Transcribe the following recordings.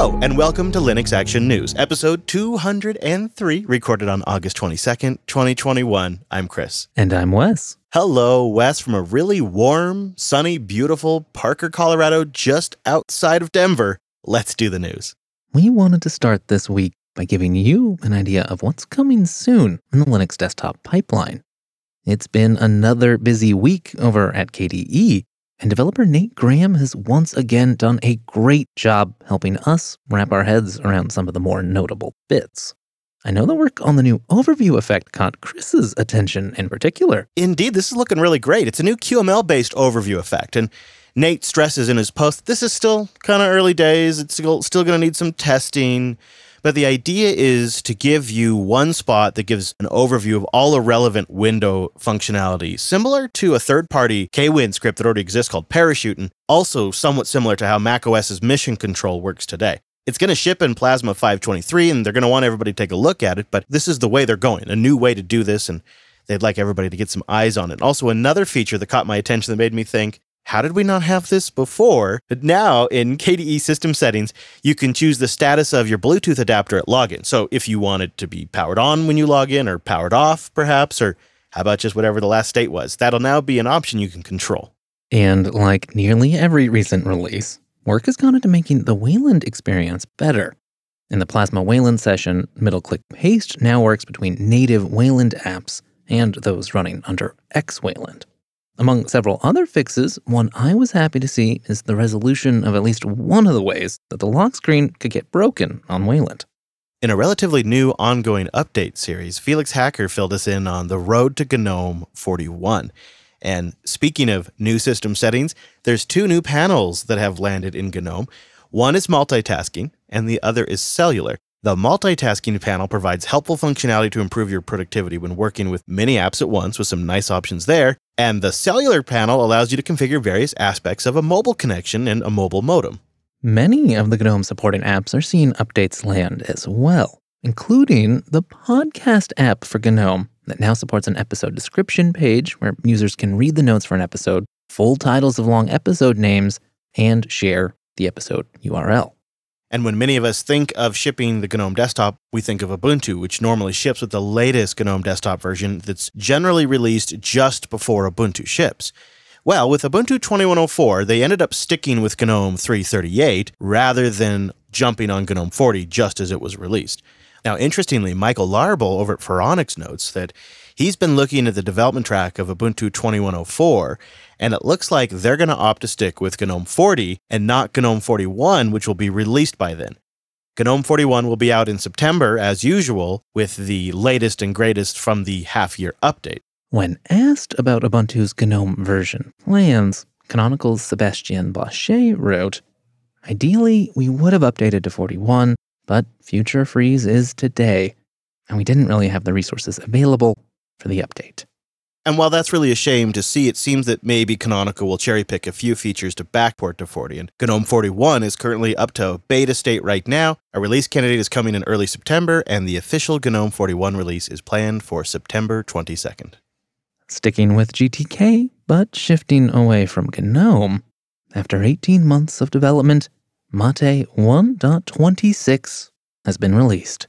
Hello, and welcome to Linux Action News, episode 203, recorded on August 22nd, 2021. I'm Chris. And I'm Wes. Hello, Wes, from a really warm, sunny, beautiful Parker, Colorado, just outside of Denver. Let's do the news. We wanted to start this week by giving you an idea of what's coming soon in the Linux desktop pipeline. It's been another busy week over at KDE, and developer Nate Graham has once again done a great job helping us wrap our heads around some of the more notable bits. I know the work on the new overview effect caught Chris's attention in particular. Indeed, this is looking really great. It's a new QML based overview effect. And Nate stresses in his post this is still kind of early days. It's still, still going to need some testing. But the idea is to give you one spot that gives an overview of all the relevant window functionality, similar to a third party KWin script that already exists called Parachute, and also somewhat similar to how macOS's mission control works today. It's going to ship in Plasma 523, and they're going to want everybody to take a look at it, but this is the way they're going a new way to do this, and they'd like everybody to get some eyes on it. Also, another feature that caught my attention that made me think, how did we not have this before? But now in KDE system settings, you can choose the status of your Bluetooth adapter at login. So if you want it to be powered on when you log in or powered off, perhaps, or how about just whatever the last state was, that'll now be an option you can control. And like nearly every recent release, work has gone into making the Wayland experience better. In the Plasma Wayland session, middle click paste now works between native Wayland apps and those running under X Wayland. Among several other fixes, one I was happy to see is the resolution of at least one of the ways that the lock screen could get broken on Wayland. In a relatively new ongoing update series, Felix Hacker filled us in on the road to GNOME 41. And speaking of new system settings, there's two new panels that have landed in GNOME. One is multitasking, and the other is cellular. The multitasking panel provides helpful functionality to improve your productivity when working with many apps at once, with some nice options there. And the cellular panel allows you to configure various aspects of a mobile connection and a mobile modem. Many of the GNOME supporting apps are seeing updates land as well, including the podcast app for GNOME that now supports an episode description page where users can read the notes for an episode, full titles of long episode names, and share the episode URL. And when many of us think of shipping the GNOME desktop, we think of Ubuntu, which normally ships with the latest GNOME desktop version that's generally released just before Ubuntu ships. Well, with Ubuntu 2104, they ended up sticking with GNOME 338 rather than jumping on GNOME 40 just as it was released. Now, interestingly, Michael Larabel over at Phoronix notes that he's been looking at the development track of Ubuntu 2104 and it looks like they're going to opt to stick with GNOME 40 and not GNOME 41, which will be released by then. GNOME 41 will be out in September, as usual, with the latest and greatest from the half year update. When asked about Ubuntu's GNOME version plans, Canonical's Sebastian Blanchet wrote Ideally, we would have updated to 41, but feature freeze is today, and we didn't really have the resources available for the update. And while that's really a shame to see, it seems that maybe Canonical will cherry pick a few features to backport to 40. And GNOME 41 is currently up to beta state right now. A release candidate is coming in early September, and the official GNOME 41 release is planned for September 22nd. Sticking with GTK, but shifting away from GNOME, after 18 months of development, Mate 1.26 has been released.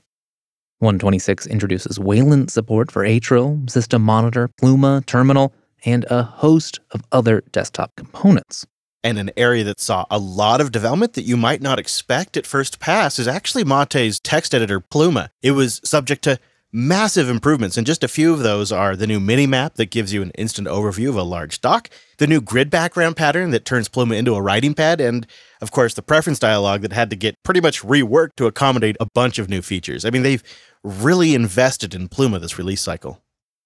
126 introduces Wayland support for Atril, System Monitor, Pluma, Terminal, and a host of other desktop components. And an area that saw a lot of development that you might not expect at first pass is actually Mate's text editor Pluma. It was subject to massive improvements, and just a few of those are the new mini map that gives you an instant overview of a large doc, the new grid background pattern that turns Pluma into a writing pad, and of course the preference dialog that had to get pretty much reworked to accommodate a bunch of new features. I mean, they've really invested in Pluma this release cycle.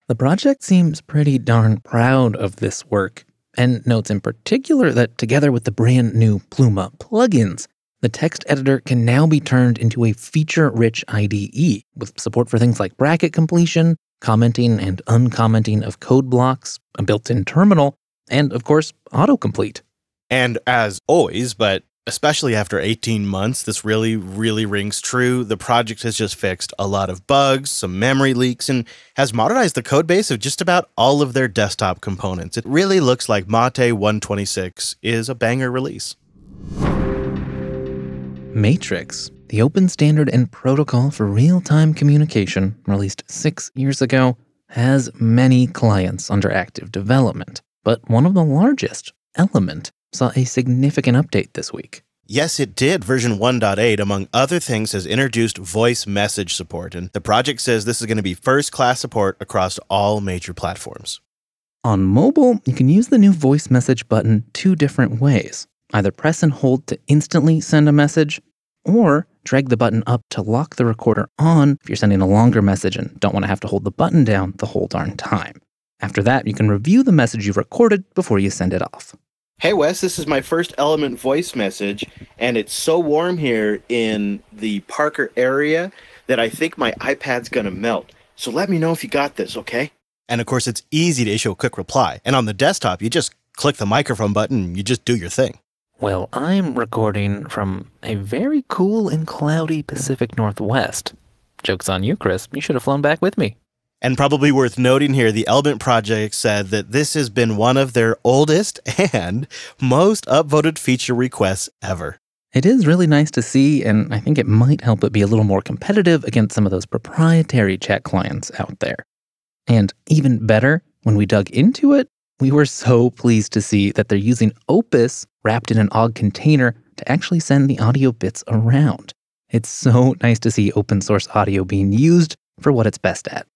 The project seems pretty darn proud of this work, and notes in particular that together with the brand new Pluma plugins, the text editor can now be turned into a feature rich IDE with support for things like bracket completion, commenting and uncommenting of code blocks, a built in terminal, and of course, autocomplete. And as always, but especially after 18 months, this really, really rings true. The project has just fixed a lot of bugs, some memory leaks, and has modernized the code base of just about all of their desktop components. It really looks like Mate 126 is a banger release. Matrix, the open standard and protocol for real time communication, released six years ago, has many clients under active development. But one of the largest, Element, saw a significant update this week. Yes, it did. Version 1.8, among other things, has introduced voice message support, and the project says this is going to be first class support across all major platforms. On mobile, you can use the new voice message button two different ways. Either press and hold to instantly send a message, or drag the button up to lock the recorder on if you're sending a longer message and don't want to have to hold the button down the whole darn time. After that, you can review the message you've recorded before you send it off. Hey Wes, this is my first Element voice message, and it's so warm here in the Parker area that I think my iPad's gonna melt. So let me know if you got this, okay? And of course, it's easy to issue a quick reply. And on the desktop, you just click the microphone button and you just do your thing. Well, I'm recording from a very cool and cloudy Pacific Northwest. Joke's on you, Chris. You should have flown back with me. And probably worth noting here, the Element Project said that this has been one of their oldest and most upvoted feature requests ever. It is really nice to see, and I think it might help it be a little more competitive against some of those proprietary chat clients out there. And even better, when we dug into it, we were so pleased to see that they're using Opus wrapped in an Ogg container to actually send the audio bits around. It's so nice to see open source audio being used for what it's best at.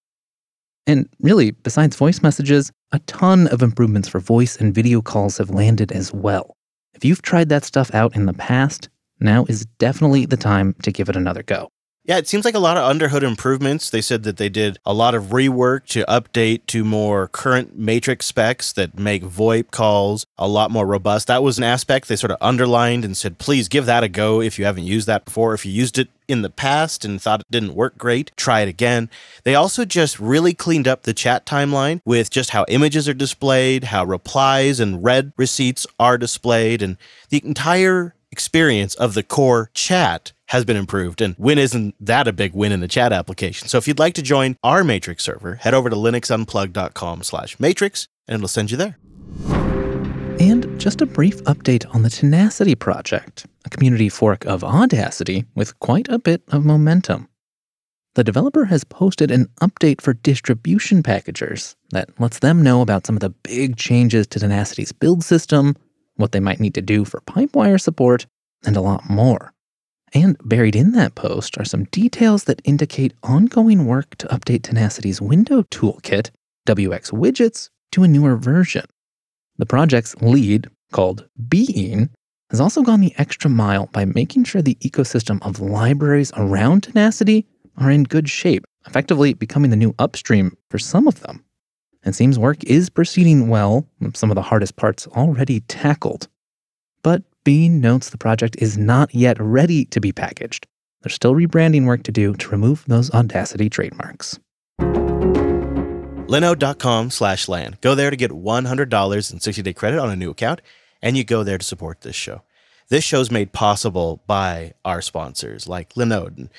And really, besides voice messages, a ton of improvements for voice and video calls have landed as well. If you've tried that stuff out in the past, now is definitely the time to give it another go. Yeah, it seems like a lot of underhood improvements. They said that they did a lot of rework to update to more current matrix specs that make VoIP calls a lot more robust. That was an aspect they sort of underlined and said, please give that a go if you haven't used that before. If you used it in the past and thought it didn't work great, try it again. They also just really cleaned up the chat timeline with just how images are displayed, how replies and read receipts are displayed, and the entire experience of the core chat has been improved. And win isn't that a big win in the chat application. So if you'd like to join our Matrix server, head over to linuxunplug.com slash matrix and it'll send you there. And just a brief update on the Tenacity project, a community fork of Audacity with quite a bit of momentum. The developer has posted an update for distribution packagers that lets them know about some of the big changes to Tenacity's build system, what they might need to do for Pipewire support, and a lot more. And buried in that post are some details that indicate ongoing work to update Tenacity's window toolkit, wxWidgets, to a newer version. The project's lead, called Being, has also gone the extra mile by making sure the ecosystem of libraries around Tenacity are in good shape, effectively becoming the new upstream for some of them. It seems work is proceeding well, some of the hardest parts already tackled. But Bean notes the project is not yet ready to be packaged. There's still rebranding work to do to remove those Audacity trademarks. Linode.com slash LAN. Go there to get $100 in 60 day credit on a new account, and you go there to support this show. This show's made possible by our sponsors like Linode. And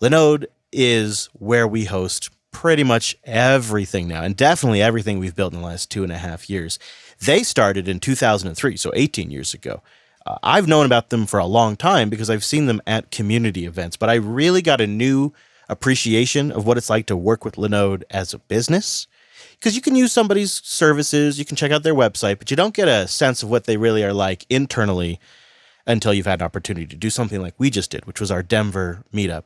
Linode is where we host pretty much everything now, and definitely everything we've built in the last two and a half years. They started in 2003, so 18 years ago. I've known about them for a long time because I've seen them at community events, but I really got a new appreciation of what it's like to work with Linode as a business. Because you can use somebody's services, you can check out their website, but you don't get a sense of what they really are like internally until you've had an opportunity to do something like we just did, which was our Denver meetup.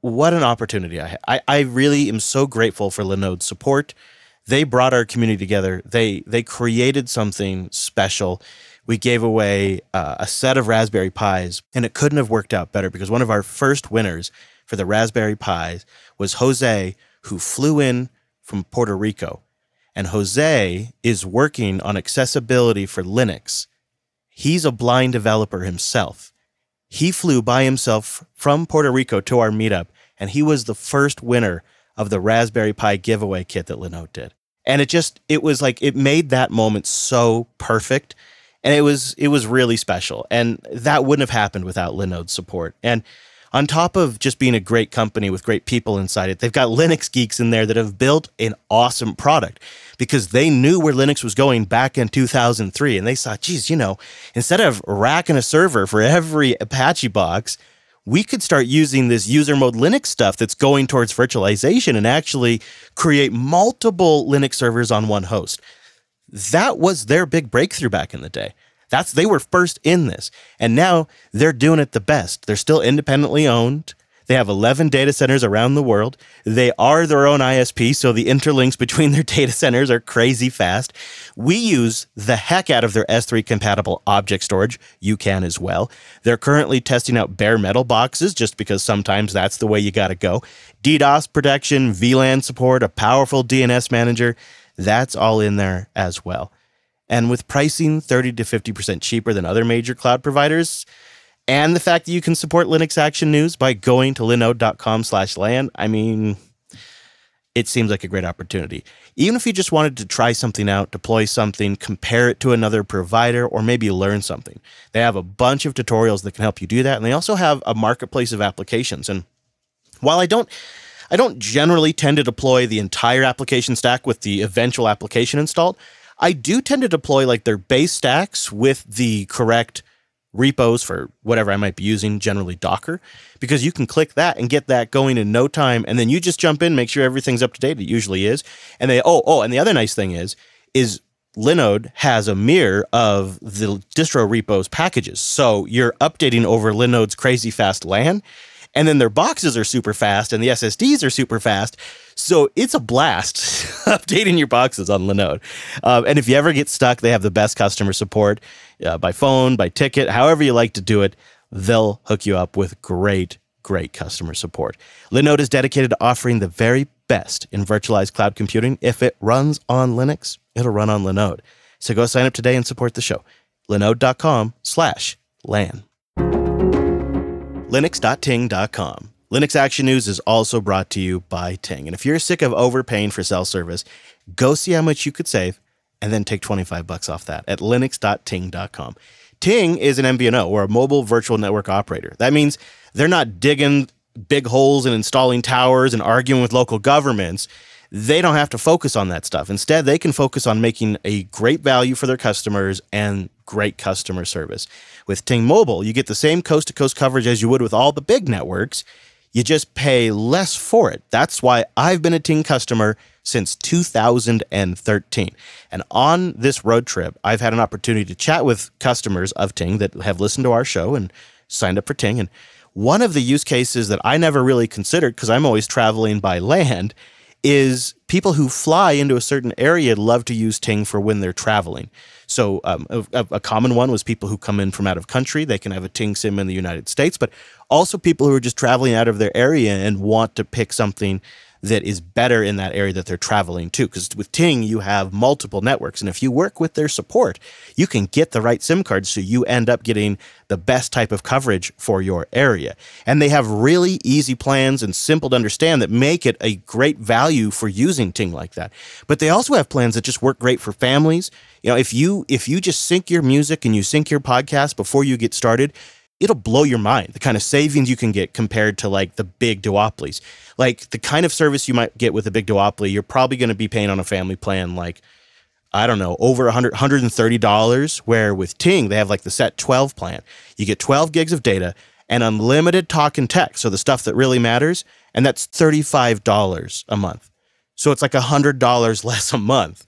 What an opportunity I had. I, I really am so grateful for Linode's support. They brought our community together. They they created something special we gave away uh, a set of Raspberry Pis, and it couldn't have worked out better because one of our first winners for the Raspberry Pis was Jose, who flew in from Puerto Rico. And Jose is working on accessibility for Linux. He's a blind developer himself. He flew by himself from Puerto Rico to our meetup, and he was the first winner of the Raspberry Pi giveaway kit that Linode did. And it just, it was like, it made that moment so perfect and it was it was really special and that wouldn't have happened without linode's support and on top of just being a great company with great people inside it, they've got Linux geeks in there that have built an awesome product because they knew where Linux was going back in 2003. And they saw, geez, you know, instead of racking a server for every Apache box, we could start using this user mode Linux stuff that's going towards virtualization and actually create multiple Linux servers on one host. That was their big breakthrough back in the day. That's they were first in this. And now they're doing it the best. They're still independently owned. They have 11 data centers around the world. They are their own ISP, so the interlinks between their data centers are crazy fast. We use the heck out of their S3 compatible object storage. You can as well. They're currently testing out bare metal boxes just because sometimes that's the way you got to go. DDoS protection, VLAN support, a powerful DNS manager. That's all in there as well. And with pricing 30 to 50% cheaper than other major cloud providers, and the fact that you can support Linux Action News by going to linode.com slash LAN, I mean, it seems like a great opportunity. Even if you just wanted to try something out, deploy something, compare it to another provider, or maybe learn something, they have a bunch of tutorials that can help you do that. And they also have a marketplace of applications. And while I don't I don't generally tend to deploy the entire application stack with the eventual application installed. I do tend to deploy like their base stacks with the correct repos for whatever I might be using, generally Docker, because you can click that and get that going in no time. And then you just jump in, make sure everything's up to date. It usually is. And they, oh, oh, and the other nice thing is, is Linode has a mirror of the distro repos packages. So you're updating over Linode's crazy fast LAN and then their boxes are super fast and the SSDs are super fast. So it's a blast updating your boxes on Linode. Uh, and if you ever get stuck, they have the best customer support uh, by phone, by ticket, however you like to do it. They'll hook you up with great, great customer support. Linode is dedicated to offering the very best in virtualized cloud computing. If it runs on Linux, it'll run on Linode. So go sign up today and support the show. Linode.com slash LAN linux.ting.com. Linux Action News is also brought to you by Ting. And if you're sick of overpaying for cell service, go see how much you could save and then take 25 bucks off that at linux.ting.com. Ting is an MVNO or a mobile virtual network operator. That means they're not digging big holes and installing towers and arguing with local governments they don't have to focus on that stuff. Instead, they can focus on making a great value for their customers and great customer service. With Ting Mobile, you get the same coast to coast coverage as you would with all the big networks. You just pay less for it. That's why I've been a Ting customer since 2013. And on this road trip, I've had an opportunity to chat with customers of Ting that have listened to our show and signed up for Ting. And one of the use cases that I never really considered, because I'm always traveling by land, is people who fly into a certain area love to use Ting for when they're traveling. So um, a, a, common one was people who come in from out of country. They can have a Ting SIM in the United States, but also people who are just traveling out of their area and want to pick something that is better in that area that they're traveling to. Because with Ting, you have multiple networks. And if you work with their support, you can get the right SIM card so you end up getting the best type of coverage for your area. And they have really easy plans and simple to understand that make it a great value for using Ting like that. But they also have plans that just work great for families. You know, if you if you just sync your music and you sync your podcast before you get started, it'll blow your mind the kind of savings you can get compared to like the big duopolies. Like the kind of service you might get with a big duopoly, you're probably going to be paying on a family plan like I don't know, over 100 $130 where with Ting they have like the set 12 plan. You get 12 gigs of data and unlimited talk and text, so the stuff that really matters, and that's $35 a month. So it's like $100 less a month.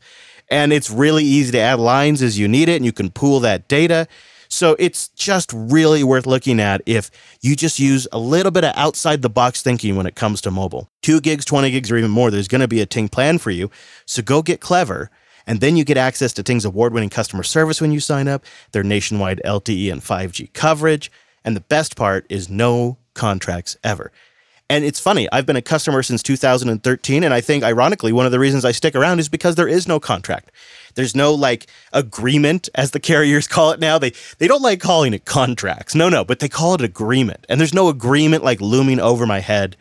And it's really easy to add lines as you need it and you can pool that data so it's just really worth looking at if you just use a little bit of outside the box thinking when it comes to mobile. Two gigs, 20 gigs, or even more, there's going to be a Ting plan for you. So go get clever. And then you get access to Ting's award winning customer service when you sign up, their nationwide LTE and 5G coverage. And the best part is no contracts ever. And it's funny, I've been a customer since 2013. And I think, ironically, one of the reasons I stick around is because there is no contract. There's no like agreement, as the carriers call it now. They they don't like calling it contracts. No, no, but they call it agreement. And there's no agreement like looming over my head.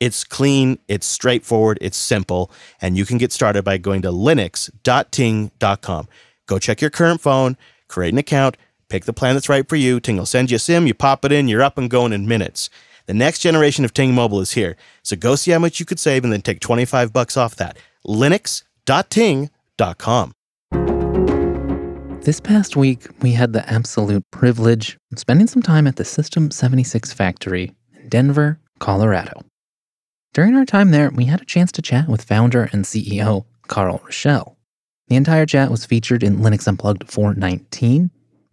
It's clean, it's straightforward, it's simple, and you can get started by going to linux.ting.com. Go check your current phone, create an account, pick the plan that's right for you. Ting will send you a SIM, you pop it in, you're up and going in minutes. The next generation of Ting Mobile is here. So go see how much you could save and then take 25 bucks off that. Linux.ting.com. This past week, we had the absolute privilege of spending some time at the System 76 factory in Denver, Colorado. During our time there, we had a chance to chat with founder and CEO Carl Richell. The entire chat was featured in Linux Unplugged 419,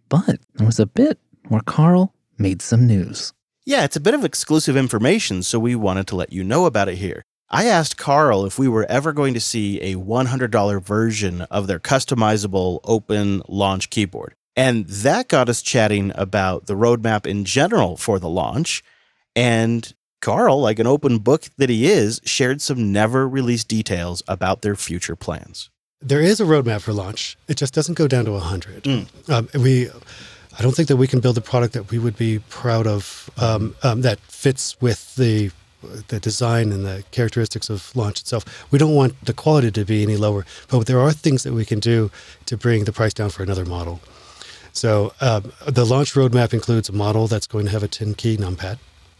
but there was a bit where Carl made some news. Yeah, it's a bit of exclusive information, so we wanted to let you know about it here. I asked Carl if we were ever going to see a $100 version of their customizable open launch keyboard. And that got us chatting about the roadmap in general for the launch. And Carl, like an open book that he is, shared some never released details about their future plans. There is a roadmap for launch. It just doesn't go down to 100. Mm. Um, we, I don't think that we can build a product that we would be proud of um, um, that fits with the the design and the characteristics of launch itself. We don't want the quality to be any lower, but there are things that we can do to bring the price down for another model. So um, the launch roadmap includes a model that's going to have a 10 key numpad.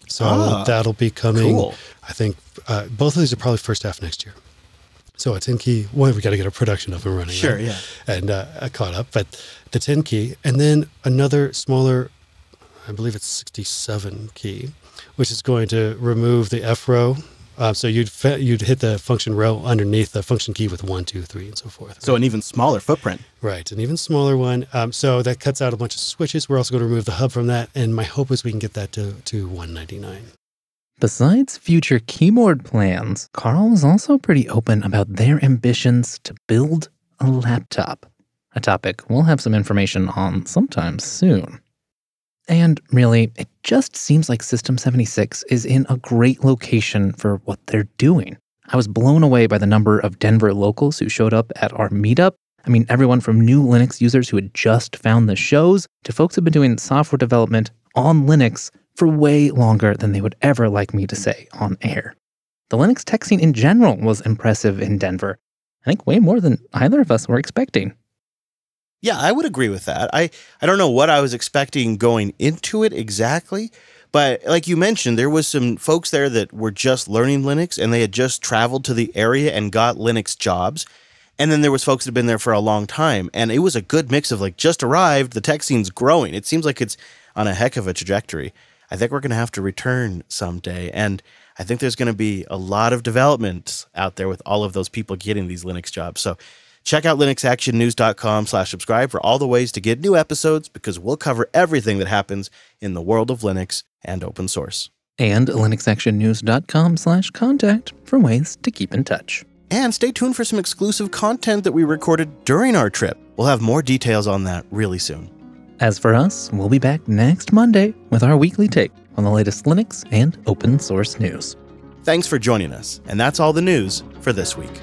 So ah, that'll be coming. Cool. I think uh, both of these are probably first half next year. So a 10 key, one, we got to get our production up and running. Sure, right? yeah. And uh, caught up. But the 10 key, and then another smaller, I believe it's 67 key which is going to remove the F row. Uh, so you'd you'd hit the function row underneath the function key with one, two, three, and so forth. Right? So an even smaller footprint. Right, an even smaller one. Um, so that cuts out a bunch of switches. We're also going to remove the hub from that, and my hope is we can get that to to 199. Besides future keyboard plans, Carl was also pretty open about their ambitions to build a laptop, a topic we'll have some information on sometime soon. And really, it just seems like System 76 is in a great location for what they're doing. I was blown away by the number of Denver locals who showed up at our meetup. I mean, everyone from new Linux users who had just found the shows to folks who've been doing software development on Linux for way longer than they would ever like me to say on air. The Linux tech scene in general was impressive in Denver. I think way more than either of us were expecting. Yeah, I would agree with that. I, I don't know what I was expecting going into it exactly, but like you mentioned, there was some folks there that were just learning Linux and they had just traveled to the area and got Linux jobs. And then there was folks that had been there for a long time. And it was a good mix of like just arrived, the tech scene's growing. It seems like it's on a heck of a trajectory. I think we're going to have to return someday. And I think there's going to be a lot of development out there with all of those people getting these Linux jobs. So Check out linuxactionnews.com slash subscribe for all the ways to get new episodes because we'll cover everything that happens in the world of Linux and open source. And linuxactionnews.com slash contact for ways to keep in touch. And stay tuned for some exclusive content that we recorded during our trip. We'll have more details on that really soon. As for us, we'll be back next Monday with our weekly take on the latest Linux and open source news. Thanks for joining us, and that's all the news for this week.